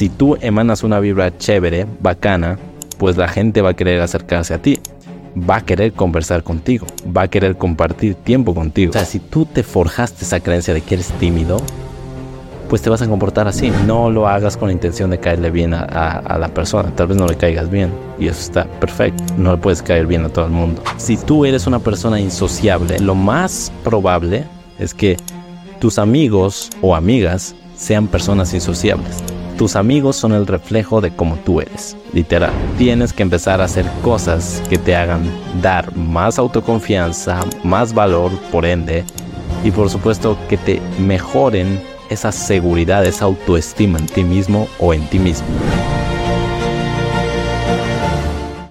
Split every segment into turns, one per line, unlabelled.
si tú emanas una vibra chévere, bacana, pues la gente va a querer acercarse a ti, va a querer conversar contigo, va a querer compartir tiempo contigo. O sea, si tú te forjaste esa creencia de que eres tímido, pues te vas a comportar así. No lo hagas con la intención de caerle bien a, la persona. Tal vez no le caigas bien y eso está perfecto. No le puedes caer bien a todo el mundo. Si tú eres una persona insociable, lo más probable es que tus amigos o amigas sean personas insociables. Tus amigos son el reflejo de cómo tú eres, literal. Tienes que empezar a hacer cosas que te hagan dar más autoconfianza, más valor, por ende, y por supuesto que te mejoren esa seguridad, esa autoestima en ti mismo o en ti mismo.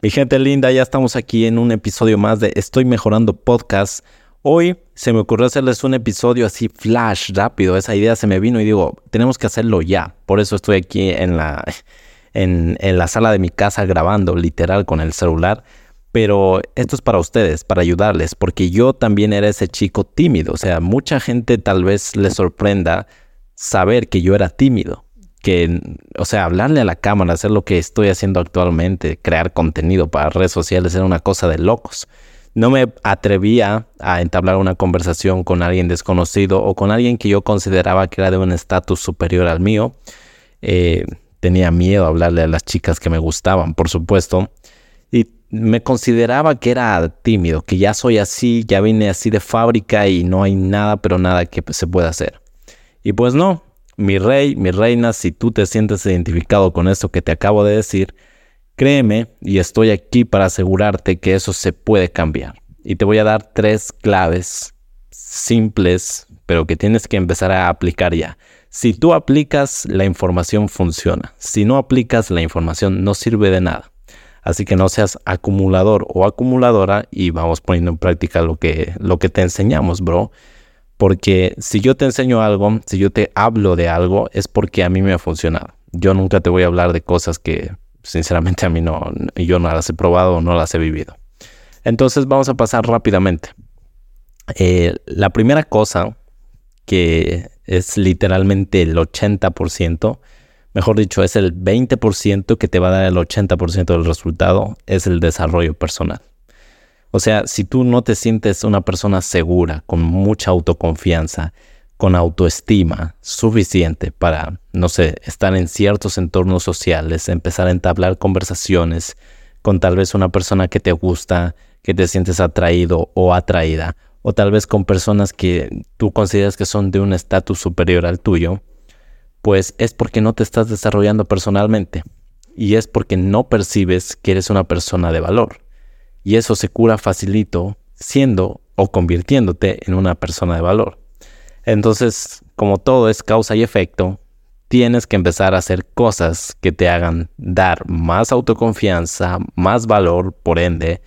Mi gente linda, ya estamos aquí en un episodio más de Estoy Mejorando Podcast. Hoy se me ocurrió hacerles un episodio así flash, rápido. Esa idea se me vino y digo, tenemos que hacerlo ya. Por eso estoy aquí en la, en, en la sala de mi casa grabando literal con el celular pero esto es para ustedes, para ayudarles, porque yo también era ese chico tímido, o sea, mucha gente tal vez le sorprenda saber que yo era tímido, que, o sea, hablarle a la cámara, hacer lo que estoy haciendo actualmente, crear contenido para redes sociales era una cosa de locos. No me atrevía a entablar una conversación con alguien desconocido o con alguien que yo consideraba que era de un estatus superior al mío. Eh, tenía miedo a hablarle a las chicas que me gustaban, por supuesto. Y me consideraba que era tímido, que ya soy así, ya vine así de fábrica y no hay nada, pero nada que se pueda hacer. Y pues no, mi rey, mi reina, si tú te sientes identificado con esto que te acabo de decir, créeme y estoy aquí para asegurarte que eso se puede cambiar. Y te voy a dar tres claves simples, pero que tienes que empezar a aplicar ya. Si tú aplicas, la información funciona. Si no aplicas, la información no sirve de nada. Así que no seas acumulador o acumuladora y vamos poniendo en práctica lo que, lo que te enseñamos, bro. Porque si yo te enseño algo, si yo te hablo de algo, es porque a mí me ha funcionado. Yo nunca te voy a hablar de cosas que sinceramente a mí no, yo no las he probado no las he vivido. Entonces vamos a pasar rápidamente. Eh, la primera cosa que es literalmente el 80%, mejor dicho, es el 20% que te va a dar el 80% del resultado, es el desarrollo personal. O sea, si tú no te sientes una persona segura, con mucha autoconfianza, con autoestima suficiente para, no sé, estar en ciertos entornos sociales, empezar a entablar conversaciones con tal vez una persona que te gusta, que te sientes atraído o atraída, o tal vez con personas que tú consideras que son de un estatus superior al tuyo, pues es porque no te estás desarrollando personalmente y es porque no percibes que eres una persona de valor y eso se cura facilito siendo o convirtiéndote en una persona de valor. Entonces, como todo es causa y efecto, tienes que empezar a hacer cosas que te hagan dar más autoconfianza, más valor, por ende,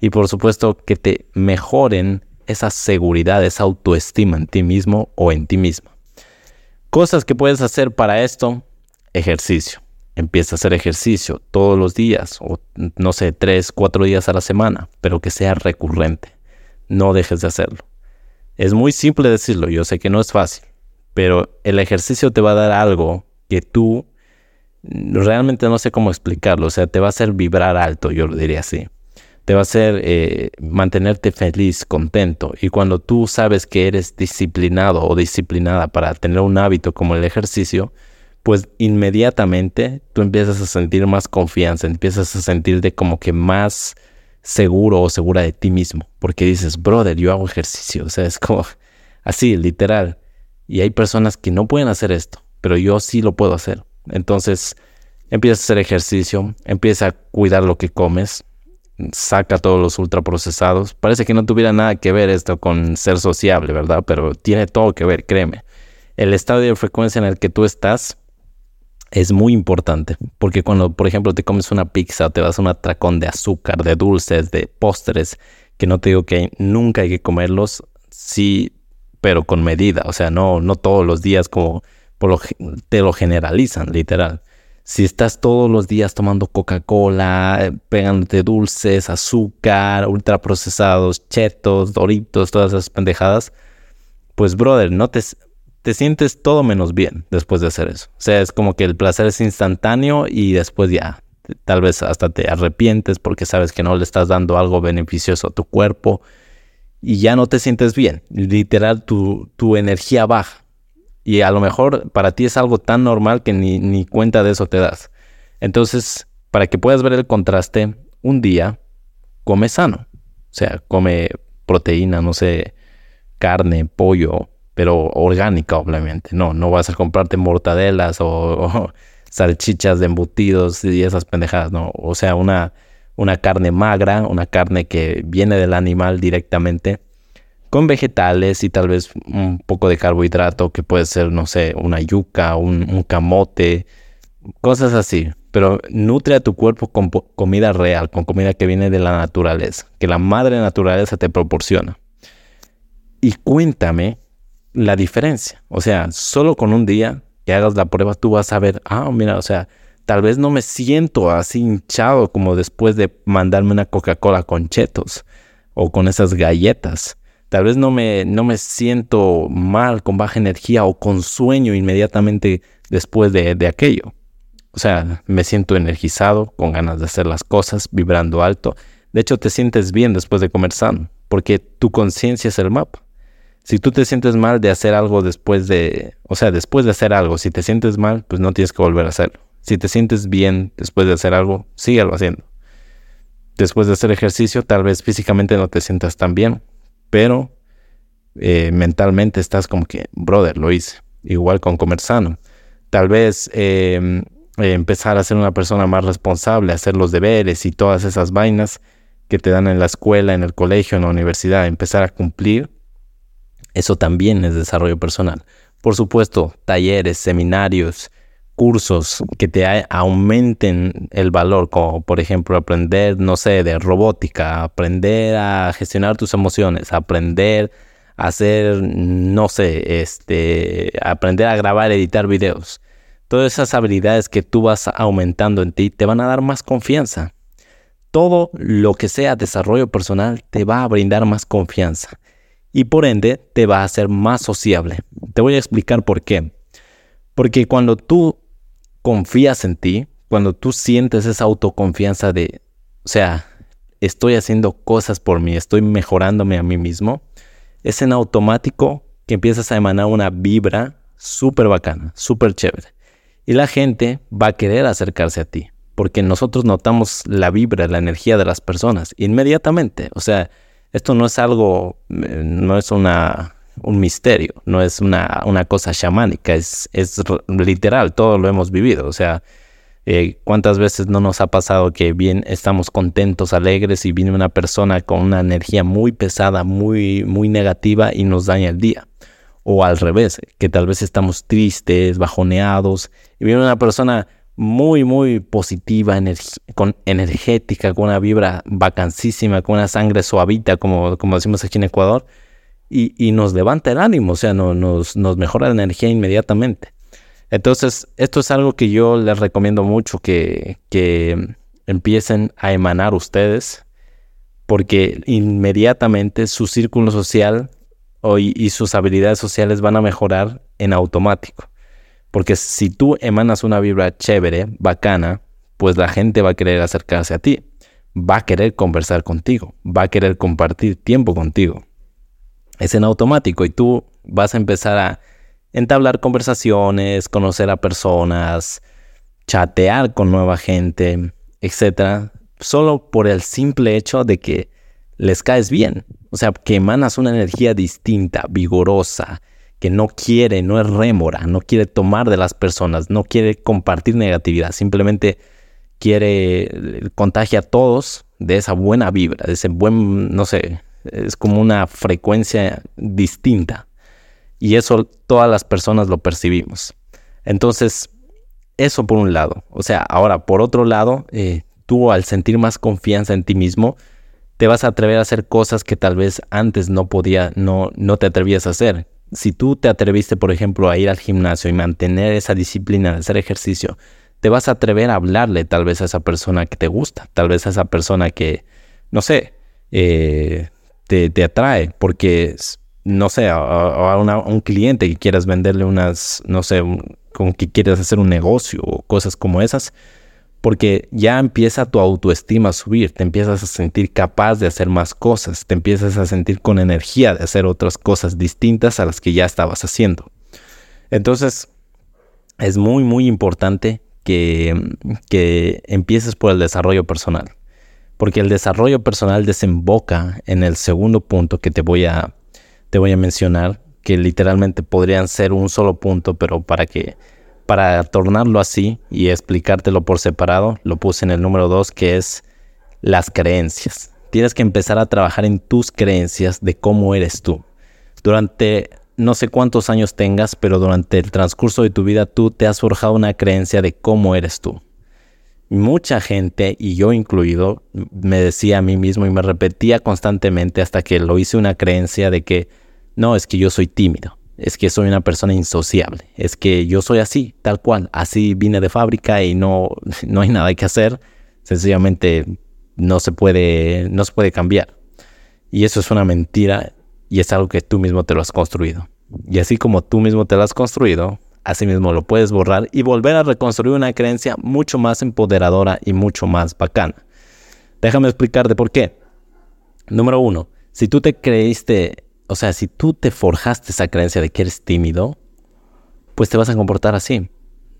y por supuesto que te mejoren esa seguridad, esa autoestima en ti mismo o en ti misma. Cosas que puedes hacer para esto, ejercicio. Empieza a hacer ejercicio todos los días, o no sé, tres, cuatro días a la semana, pero que sea recurrente. No dejes de hacerlo. Es muy simple decirlo, yo sé que no es fácil, pero el ejercicio te va a dar algo que tú realmente no sé cómo explicarlo, o sea, te va a hacer vibrar alto, yo lo diría así. Te va a hacer eh, mantenerte feliz, contento. Y cuando tú sabes que eres disciplinado o disciplinada para tener un hábito como el ejercicio, pues inmediatamente tú empiezas a sentir más confianza, empiezas a sentirte como que más seguro o segura de ti mismo, porque dices, brother, yo hago ejercicio, o sea, es como así, literal. Y hay personas que no pueden hacer esto, pero yo sí lo puedo hacer. Entonces, empiezas a hacer ejercicio, empieza a cuidar lo que comes, saca todos los ultraprocesados. Parece que no tuviera nada que ver esto con ser sociable, ¿verdad? Pero tiene todo que ver, créeme. El estado de frecuencia en el que tú estás es muy importante, porque cuando, por ejemplo, te comes una pizza, te vas a un atracón de azúcar, de dulces, de postres, que no te digo que nunca hay que comerlos, sí, pero con medida, o sea, no, no todos los días como te lo generalizan, literal. Si estás todos los días tomando Coca-Cola, pegándote dulces, azúcar, ultraprocesados, chetos, doritos, todas esas pendejadas, pues brother, no te, te sientes todo menos bien después de hacer eso. O sea, es como que el placer es instantáneo y después ya, tal vez hasta te arrepientes porque sabes que no le estás dando algo beneficioso a tu cuerpo y ya no te sientes bien. Literal, tu, tu energía baja. Y a lo mejor para ti es algo tan normal que ni, ni cuenta de eso te das. Entonces, para que puedas ver el contraste, un día come sano. O sea, come proteína, no sé, carne, pollo, pero orgánica, obviamente. No, no vas a comprarte mortadelas o, salchichas de embutidos y esas pendejadas, no. O sea, una, una carne magra, una carne que viene del animal directamente, con vegetales y tal vez un poco de carbohidrato, que puede ser, no sé, una yuca, un, un camote, cosas así. Pero nutre a tu cuerpo con comida real, con comida que viene de la naturaleza, que la madre naturaleza te proporciona. Y cuéntame la diferencia. O sea, solo con un día que hagas la prueba, tú vas a ver, ah, mira, o sea, tal vez no me siento así hinchado como después de mandarme una Coca-Cola con chetos o con esas galletas. Tal vez no me, no me siento mal, con baja energía o con sueño inmediatamente después de, de aquello. O sea, me siento energizado, con ganas de hacer las cosas, vibrando alto. De hecho, te sientes bien después de comer sano, porque tu conciencia es el mapa. Si tú te sientes mal de hacer algo después de, o sea, después de hacer algo, si te sientes mal, pues no tienes que volver a hacerlo. Si te sientes bien después de hacer algo, síguelo haciendo. Después de hacer ejercicio, tal vez físicamente no te sientas tan bien, pero eh, mentalmente estás como que, brother, lo hice. Igual con comer sano. Tal vez em, empezar a ser una persona más responsable, hacer los deberes y todas esas vainas que te dan en la escuela, en el colegio, en la universidad, empezar a cumplir eso también es desarrollo personal. Por supuesto, talleres, seminarios, cursos que te aumenten el valor, como por ejemplo aprender, no sé, de robótica, aprender a gestionar tus emociones, aprender a hacer, no sé, este, aprender a grabar, editar videos. Todas esas habilidades que tú vas aumentando en ti te van a dar más confianza. Todo lo que sea desarrollo personal te va a brindar más confianza y por ende te va a hacer más sociable. Te voy a explicar por qué. Porque cuando tú confías en ti, cuando tú sientes esa autoconfianza de, o sea, estoy haciendo cosas por mí, estoy mejorándome a mí mismo, es en automático que empiezas a emanar una vibra súper bacana, súper chévere. Y la gente va a querer acercarse a ti, porque nosotros notamos la vibra, la energía de las personas inmediatamente. O sea, esto no es algo, eh, no es una, un misterio, no es una, una cosa chamánica, es, es literal, todo lo hemos vivido. O sea, eh, ¿cuántas veces no nos ha pasado que bien estamos contentos, alegres y viene una persona con una energía muy pesada, muy, muy negativa y nos daña el día? O al revés, que tal vez estamos tristes, bajoneados y viene una persona muy, muy positiva, con energética, con una vibra vacancísima, con una sangre suavita, como, como decimos aquí en Ecuador, y, nos levanta el ánimo, o sea, nos, nos mejora la energía inmediatamente. Entonces, esto es algo que yo les recomiendo mucho que, que empiecen a emanar ustedes, porque inmediatamente su círculo social y sus habilidades sociales van a mejorar en automático. Porque si tú emanas una vibra chévere, bacana, pues la gente va a querer acercarse a ti, va a querer conversar contigo, va a querer compartir tiempo contigo. Es en automático y tú vas a empezar a entablar conversaciones, conocer a personas, chatear con nueva gente, etc. Solo por el simple hecho de que les caes bien. O sea, que emanas una energía distinta, vigorosa, que no quiere, no es rémora, no quiere tomar de las personas, no quiere compartir negatividad, simplemente quiere eh, contagiar a todos de esa buena vibra, de ese buen, no sé, es como una frecuencia distinta. Y eso todas las personas lo percibimos. Entonces, eso por un lado. O sea, ahora por otro lado, eh, tú al sentir más confianza en ti mismo, te vas a atrever a hacer cosas que tal vez antes no podía, no, no te atrevías a hacer si tú te atreviste, por ejemplo, a ir al gimnasio y mantener esa disciplina de hacer ejercicio, te vas a atrever a hablarle tal vez a esa persona que te gusta, tal vez a esa persona que, no sé, eh, te, atrae, porque no sé, a, un cliente que quieras venderle unas, no sé, con que quieras hacer un negocio o cosas como esas, porque ya empieza tu autoestima a subir, te empiezas a sentir capaz de hacer más cosas, te empiezas a sentir con energía de hacer otras cosas distintas a las que ya estabas haciendo. Entonces, es muy, muy importante que, que empieces por el desarrollo personal, porque el desarrollo personal desemboca en el segundo punto que te voy a, te voy a mencionar, que literalmente podrían ser un solo punto, pero para que para tornarlo así y explicártelo por separado, lo puse en el número dos, que es las creencias. Tienes que empezar a trabajar en tus creencias de cómo eres tú. Durante no sé cuántos años tengas, pero durante el transcurso de tu vida tú te has forjado una creencia de cómo eres tú. Mucha gente, y yo incluido, me decía a mí mismo y me repetía constantemente hasta que lo hice una creencia de que no, es que yo soy tímido, es que soy una persona insociable, es que yo soy así, tal cual, así vine de fábrica y no, no hay nada que hacer, sencillamente no se puede, no se puede cambiar. Y eso es una mentira y es algo que tú mismo te lo has construido. Y así como tú mismo te lo has construido, así mismo lo puedes borrar y volver a reconstruir una creencia mucho más empoderadora y mucho más bacana. Déjame explicarte por qué. Número uno, si tú te creíste, o sea, si tú te forjaste esa creencia de que eres tímido, pues te vas a comportar así.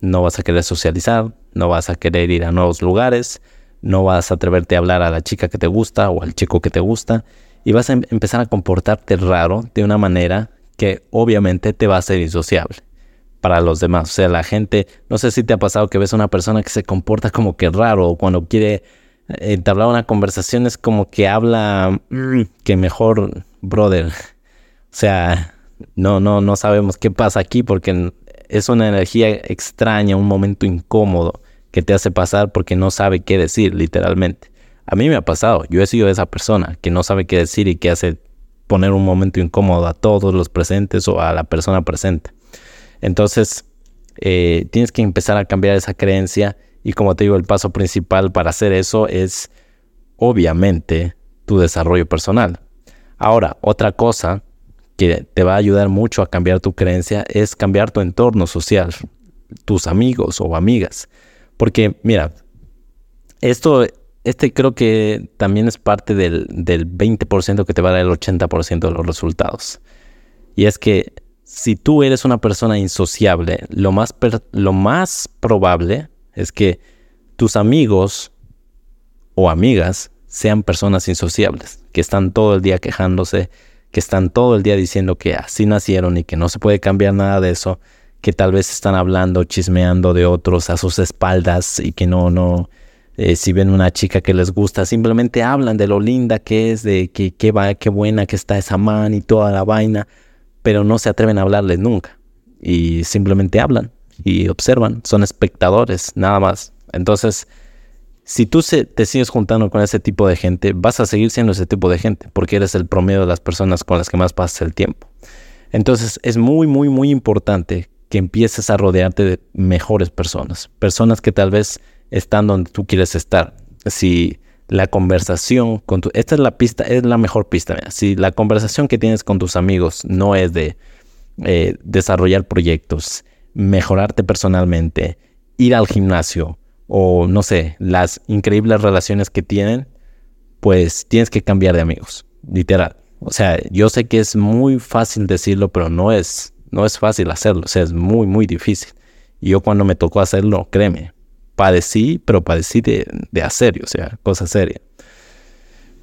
No vas a querer socializar, no vas a querer ir a nuevos lugares, no vas a atreverte a hablar a la chica que te gusta o al chico que te gusta y vas a em-, empezar a comportarte raro de una manera que obviamente te va a ser insociable para los demás. O sea, la gente, no sé si te ha pasado que ves a una persona que se comporta como que raro o cuando quiere eh, entablar una conversación es como que habla mm, que mejor, brother. O sea, no, no, no sabemos qué pasa aquí porque es una energía extraña, un momento incómodo que te hace pasar porque no sabe qué decir, literalmente. A mí me ha pasado, yo he sido esa persona que no sabe qué decir y que hace poner un momento incómodo a todos los presentes o a la persona presente. Entonces, eh, tienes que empezar a cambiar esa creencia y como te digo, el paso principal para hacer eso es obviamente tu desarrollo personal. Ahora, otra cosa que te va a ayudar mucho a cambiar tu creencia es cambiar tu entorno social, tus amigos o amigas. Porque mira, esto este creo que también es parte del, 20% que te va a dar el 80% de los resultados. Y es que si tú eres una persona insociable, lo más, lo más probable es que tus amigos o amigas sean personas insociables, que están todo el día quejándose, que están todo el día diciendo que así nacieron y que no se puede cambiar nada de eso, que tal vez están hablando, chismeando de otros a sus espaldas y que no, no, eh, si ven una chica que les gusta, simplemente hablan de lo linda que es, de que qué va, qué buena que está esa man y toda la vaina, pero no se atreven a hablarles nunca. Y simplemente hablan y observan, son espectadores, nada más. Entonces, si tú te sigues juntando con ese tipo de gente, vas a seguir siendo ese tipo de gente, porque eres el promedio de las personas con las que más pasas el tiempo. Entonces, es muy, muy, muy importante que empieces a rodearte de mejores personas, personas que tal vez están donde tú quieres estar. Si la conversación con tu... Esta es la pista, es la mejor pista. Si la conversación que tienes con tus amigos no es de eh, desarrollar proyectos, mejorarte personalmente, ir al gimnasio o no sé, las increíbles relaciones que tienen, pues tienes que cambiar de amigos, literal. O sea, yo sé que es muy fácil decirlo, pero no es, no es fácil hacerlo. O sea, es muy, muy difícil. Y yo cuando me tocó hacerlo, créeme, padecí, pero padecí de, de serio, o sea, cosa seria.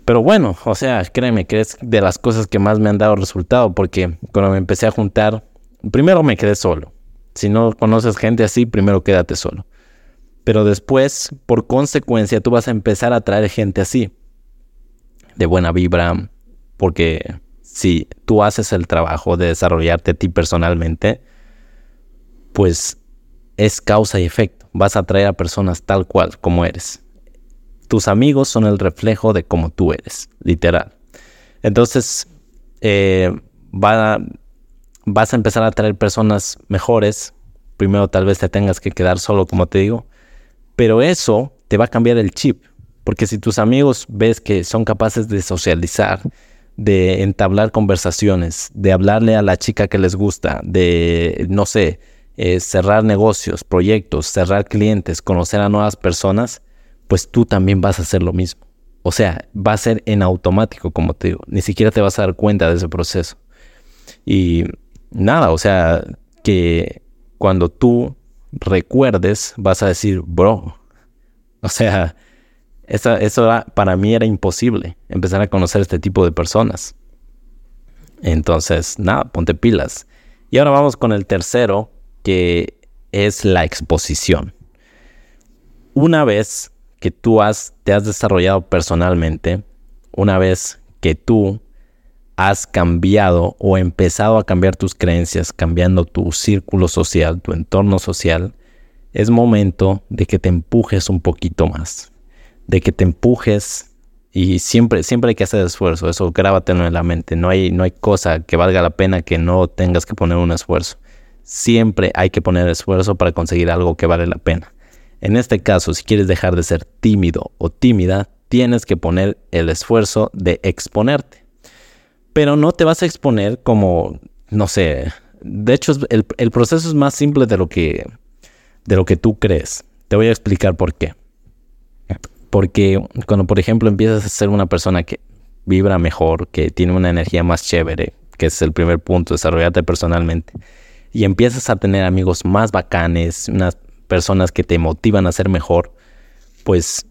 Pero bueno, o sea, créeme que es de las cosas que más me han dado resultado, porque cuando me empecé a juntar, primero me quedé solo. Si no conoces gente así, primero quédate solo. Pero después, por consecuencia, tú vas a empezar a traer gente así, de buena vibra, porque si tú haces el trabajo de desarrollarte a ti personalmente, pues es causa y efecto vas a atraer a personas tal cual como eres. Tus amigos son el reflejo de cómo tú eres, literal. Entonces, eh, vas a empezar a atraer personas mejores. Primero tal vez te tengas que quedar solo, como te digo. Pero eso te va a cambiar el chip. Porque si tus amigos ves que son capaces de socializar, de entablar conversaciones, de hablarle a la chica que les gusta, de, no sé, eh, cerrar negocios, proyectos, cerrar clientes, conocer a nuevas personas, pues tú también vas a hacer lo mismo. O sea, va a ser en automático, como te digo. Ni siquiera te vas a dar cuenta de ese proceso. Y nada, o sea, que cuando tú recuerdes, vas a decir, bro, o sea, eso, eso para mí era imposible, empezar a conocer este tipo de personas. Entonces, nada, ponte pilas. Y ahora vamos con el tercero, que es la exposición. Una vez que tú has, te has desarrollado personalmente, una vez que tú has cambiado o empezado a cambiar tus creencias, cambiando tu círculo social, tu entorno social, es momento de que te empujes un poquito más, de que te empujes y siempre, siempre hay que hacer esfuerzo, eso grábatelo en la mente, no hay, no hay cosa que valga la pena que no tengas que poner un esfuerzo. Siempre hay que poner esfuerzo para conseguir algo que vale la pena. En este caso, si quieres dejar de ser tímido o tímida, tienes que poner el esfuerzo de exponerte pero no te vas a exponer como, no sé, de hecho el, proceso es más simple de lo, que, de lo que tú crees. Te voy a explicar por qué. Porque cuando, por ejemplo, empiezas a ser una persona que vibra mejor, que tiene una energía más chévere, que es el primer punto, desarrollarte personalmente, y empiezas a tener amigos más bacanes, unas personas que te motivan a ser mejor, pues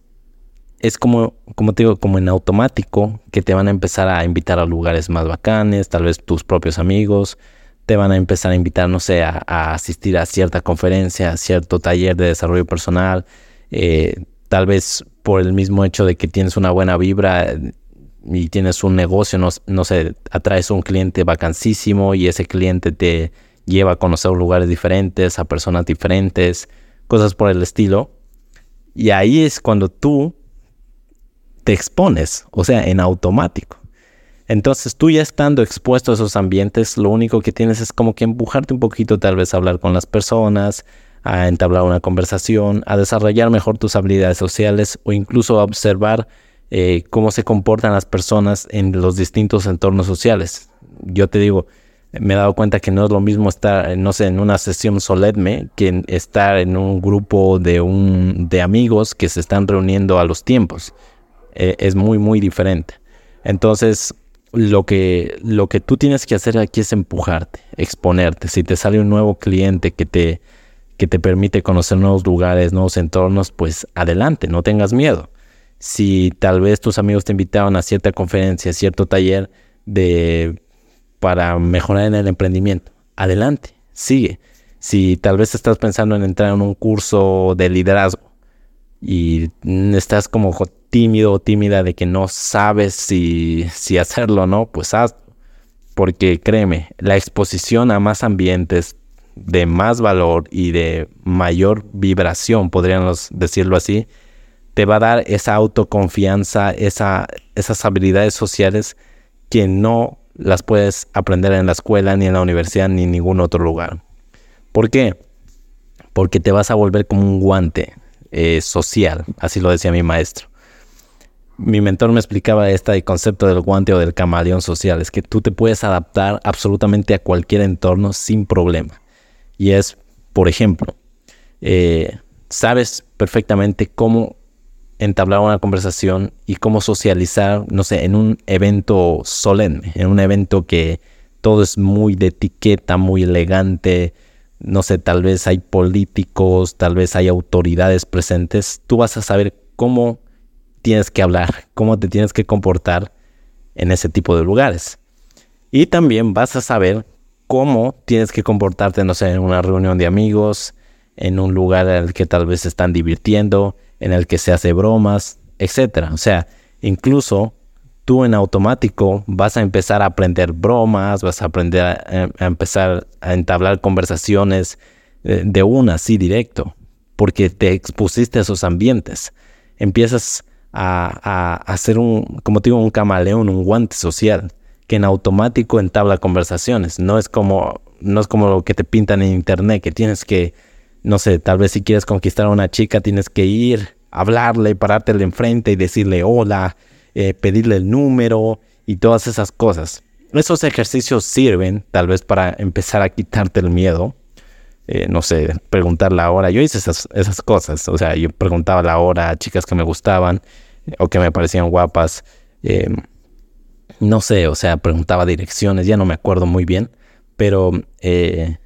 es como, como te digo, como en automático que te van a empezar a invitar a lugares más bacanes, tal vez tus propios amigos, te van a empezar a invitar, no sé, a, asistir a cierta conferencia, a cierto taller de desarrollo personal, eh, tal vez por el mismo hecho de que tienes una buena vibra y tienes un negocio, no, no sé, atraes un cliente vacancísimo y ese cliente te lleva a conocer lugares diferentes, a personas diferentes, cosas por el estilo. Y ahí es cuando tú te expones, o sea, en automático. Entonces tú ya estando expuesto a esos ambientes, lo único que tienes es como que empujarte un poquito tal vez a hablar con las personas, a entablar una conversación, a desarrollar mejor tus habilidades sociales o incluso a observar eh, cómo se comportan las personas en los distintos entornos sociales. Yo te digo, me he dado cuenta que no es lo mismo estar, no sé, en una sesión solemne que estar en un grupo de, un, de amigos que se están reuniendo a los tiempos. Eh, es muy, muy diferente. Entonces, lo que, lo que tú tienes que hacer aquí es empujarte, exponerte. Si te sale un nuevo cliente que te, que te permite conocer nuevos lugares, nuevos entornos, pues adelante, no tengas miedo. Si tal vez tus amigos te invitaban a cierta conferencia, cierto taller de, para mejorar en el emprendimiento, adelante, sigue. Si tal vez estás pensando en entrar en un curso de liderazgo y estás como tímido o tímida de que no sabes si, si hacerlo o no, pues haz. Porque créeme, la exposición a más ambientes de más valor y de mayor vibración, podríamos decirlo así, te va a dar esa autoconfianza, esa, esas habilidades sociales que no las puedes aprender en la escuela, ni en la universidad, ni en ningún otro lugar. ¿Por qué? Porque te vas a volver como un guante eh, social, así lo decía mi maestro mi mentor me explicaba este concepto del guante o del camaleón social, es que tú te puedes adaptar absolutamente a cualquier entorno sin problema. Y es, por ejemplo, eh, sabes perfectamente cómo entablar una conversación y cómo socializar, no sé, en un evento solemne, en un evento que todo es muy de etiqueta, muy elegante, no sé, tal vez hay políticos, tal vez hay autoridades presentes, tú vas a saber cómo tienes que hablar, cómo te tienes que comportar en ese tipo de lugares. Y también vas a saber cómo tienes que comportarte, no sé, en una reunión de amigos, en un lugar en el que tal vez se están divirtiendo, en el que se hace bromas, etc. O sea, incluso tú en automático vas a empezar a aprender bromas, vas a aprender a, empezar a entablar conversaciones eh, de una así directo, porque te expusiste a esos ambientes. Empiezas a, hacer un, como te digo, un camaleón, un guante social que en automático entabla conversaciones. No es como, no es como lo que te pintan en internet, que tienes que, no sé, tal vez si quieres conquistar a una chica, tienes que ir, hablarle, parártele enfrente y decirle hola, eh, pedirle el número y todas esas cosas. Esos ejercicios sirven tal vez para empezar a quitarte el miedo. Eh, no sé, preguntar la hora. Yo hice esas, cosas. O sea, yo preguntaba la hora a chicas que me gustaban o que me parecían guapas. Em, no sé, o sea, preguntaba direcciones, ya no me acuerdo muy bien, pero eh,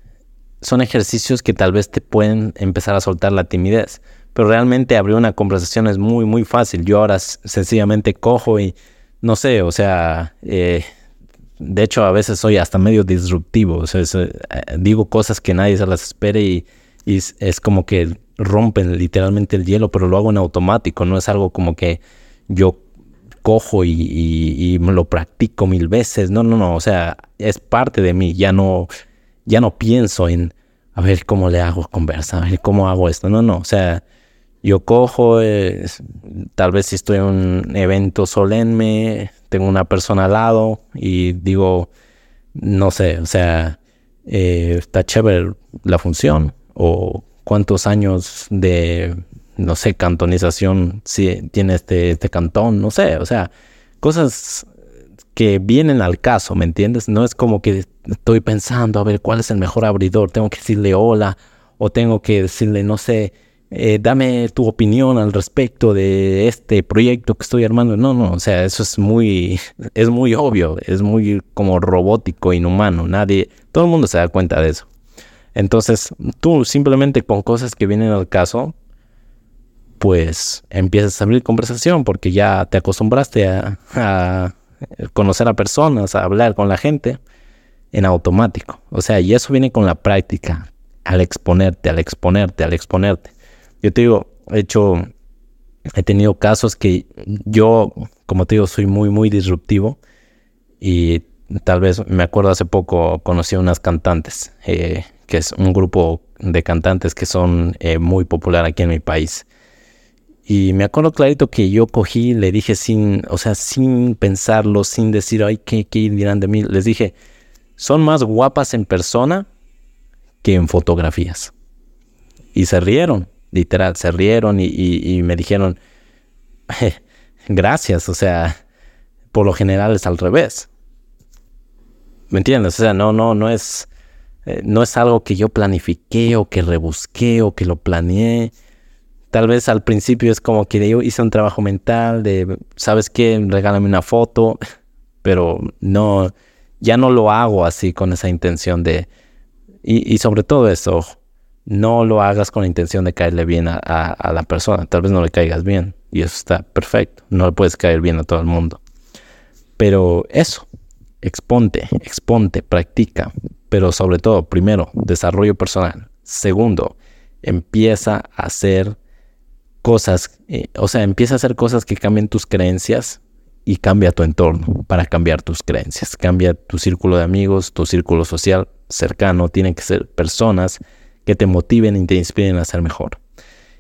son ejercicios que tal vez te pueden empezar a soltar la timidez. Pero realmente abrir una conversación es muy, muy fácil. Yo ahora sencillamente cojo y no sé, o sea, eh, de hecho a veces soy hasta medio disruptivo. O sea, eh, digo cosas que nadie se las espere y, es como que rompen literalmente el hielo, pero lo hago en automático. No es algo como que yo cojo y, y, me lo practico mil veces. No, no, no. O sea, es parte de mí. Ya no, ya no pienso en a ver cómo le hago conversa, a ver cómo hago esto. No, no. O sea, yo cojo, eh, tal vez si estoy en un evento solemne, tengo una persona al lado y digo, no sé, o sea, eh, está chévere la función o cuántos años de, no sé, cantonización si tiene este, este cantón, no sé, o sea, cosas que vienen al caso, ¿me entiendes? No es como que estoy pensando, a ver, ¿cuál es el mejor abridor? Tengo que decirle hola o tengo que decirle, no sé, eh, dame tu opinión al respecto de este proyecto que estoy armando. No, no, o sea, eso es muy, es muy obvio, es muy como robótico, inhumano. Nadie, todo el mundo se da cuenta de eso. Entonces, tú simplemente con cosas que vienen al caso, pues empiezas a abrir conversación porque ya te acostumbraste a, a conocer a personas, a hablar con la gente en automático. O sea, y eso viene con la práctica, al exponerte, al exponerte, al exponerte. Yo te digo, he hecho, he tenido casos que yo, como te digo, soy muy, muy disruptivo y tal vez me acuerdo hace poco conocí a unas cantantes, eh, que es un grupo de cantantes que son eh, muy popular aquí en mi país. Y me acuerdo clarito que yo cogí, le dije sin, o sea, sin pensarlo, sin decir, ay, ¿qué, qué dirán de mí? Les dije, son más guapas en persona que en fotografías. Y se rieron literal, se rieron y, me dijeron, gracias, o sea, por lo general es al revés. ¿Me entiendes? O sea, no, no, no es, eh, no es algo que yo planifiqué o que rebusqué o que lo planeé. Tal vez al principio es como que yo hice un trabajo mental de, ¿sabes qué? Regálame una foto, pero no, ya no lo hago así con esa intención de, y, y sobre todo eso, no lo hagas con la intención de caerle bien a, la persona. Tal vez no le caigas bien y eso está perfecto. No le puedes caer bien a todo el mundo. Pero eso, exponte, exponte, practica. Pero sobre todo, primero, desarrollo personal. Segundo, empieza a hacer cosas, eh, o sea, empieza a hacer cosas que cambien tus creencias y cambia tu entorno para cambiar tus creencias. Cambia tu círculo de amigos, tu círculo social cercano. Tienen que ser personas que te motiven y te inspiren a ser mejor.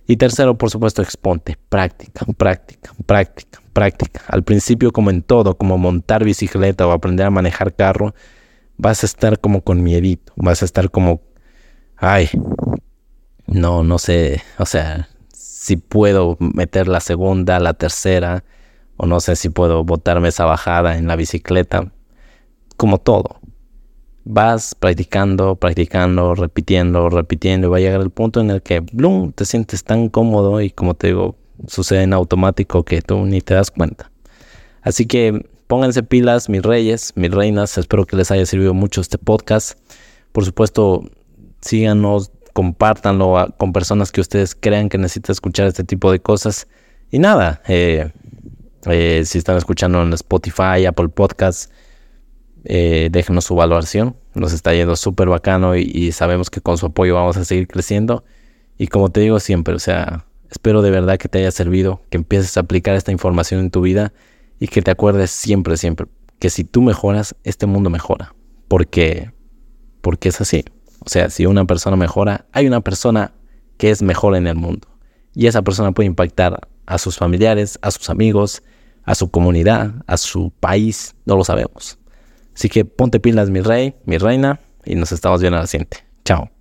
Y tercero, por supuesto, exponte, práctica, práctica, práctica, práctica. Al principio, como en todo, como montar bicicleta o aprender a manejar carro, vas a estar como con miedito, vas a estar como, ay, no, no sé, o sea, si puedo meter la segunda, la tercera, o no sé si puedo botarme esa bajada en la bicicleta, como todo vas practicando, practicando, repitiendo, repitiendo, y va a llegar el punto en el que, bloom, te sientes tan cómodo y como te digo, sucede en automático que tú ni te das cuenta. Así que pónganse pilas, mis reyes, mis reinas, espero que les haya servido mucho este podcast. Por supuesto, síganos, compártanlo con personas que ustedes crean que necesitan escuchar este tipo de cosas. Y nada, eh, eh, si están escuchando en Spotify, Apple Podcasts, eh, déjenos su valoración. Nos está yendo súper bacano y, sabemos que con su apoyo vamos a seguir creciendo. Y como te digo siempre, o sea, espero de verdad que te haya servido, que empieces a aplicar esta información en tu vida y que te acuerdes siempre, siempre, que si tú mejoras, este mundo mejora. Porque, porque es así. O sea, si una persona mejora, hay una persona que es mejor en el mundo. Y esa persona puede impactar a sus familiares, a sus amigos, a su comunidad, a su país, no lo sabemos. Así que ponte pilas, mi rey, mi reina, y nos estamos viendo a la siguiente. Chao.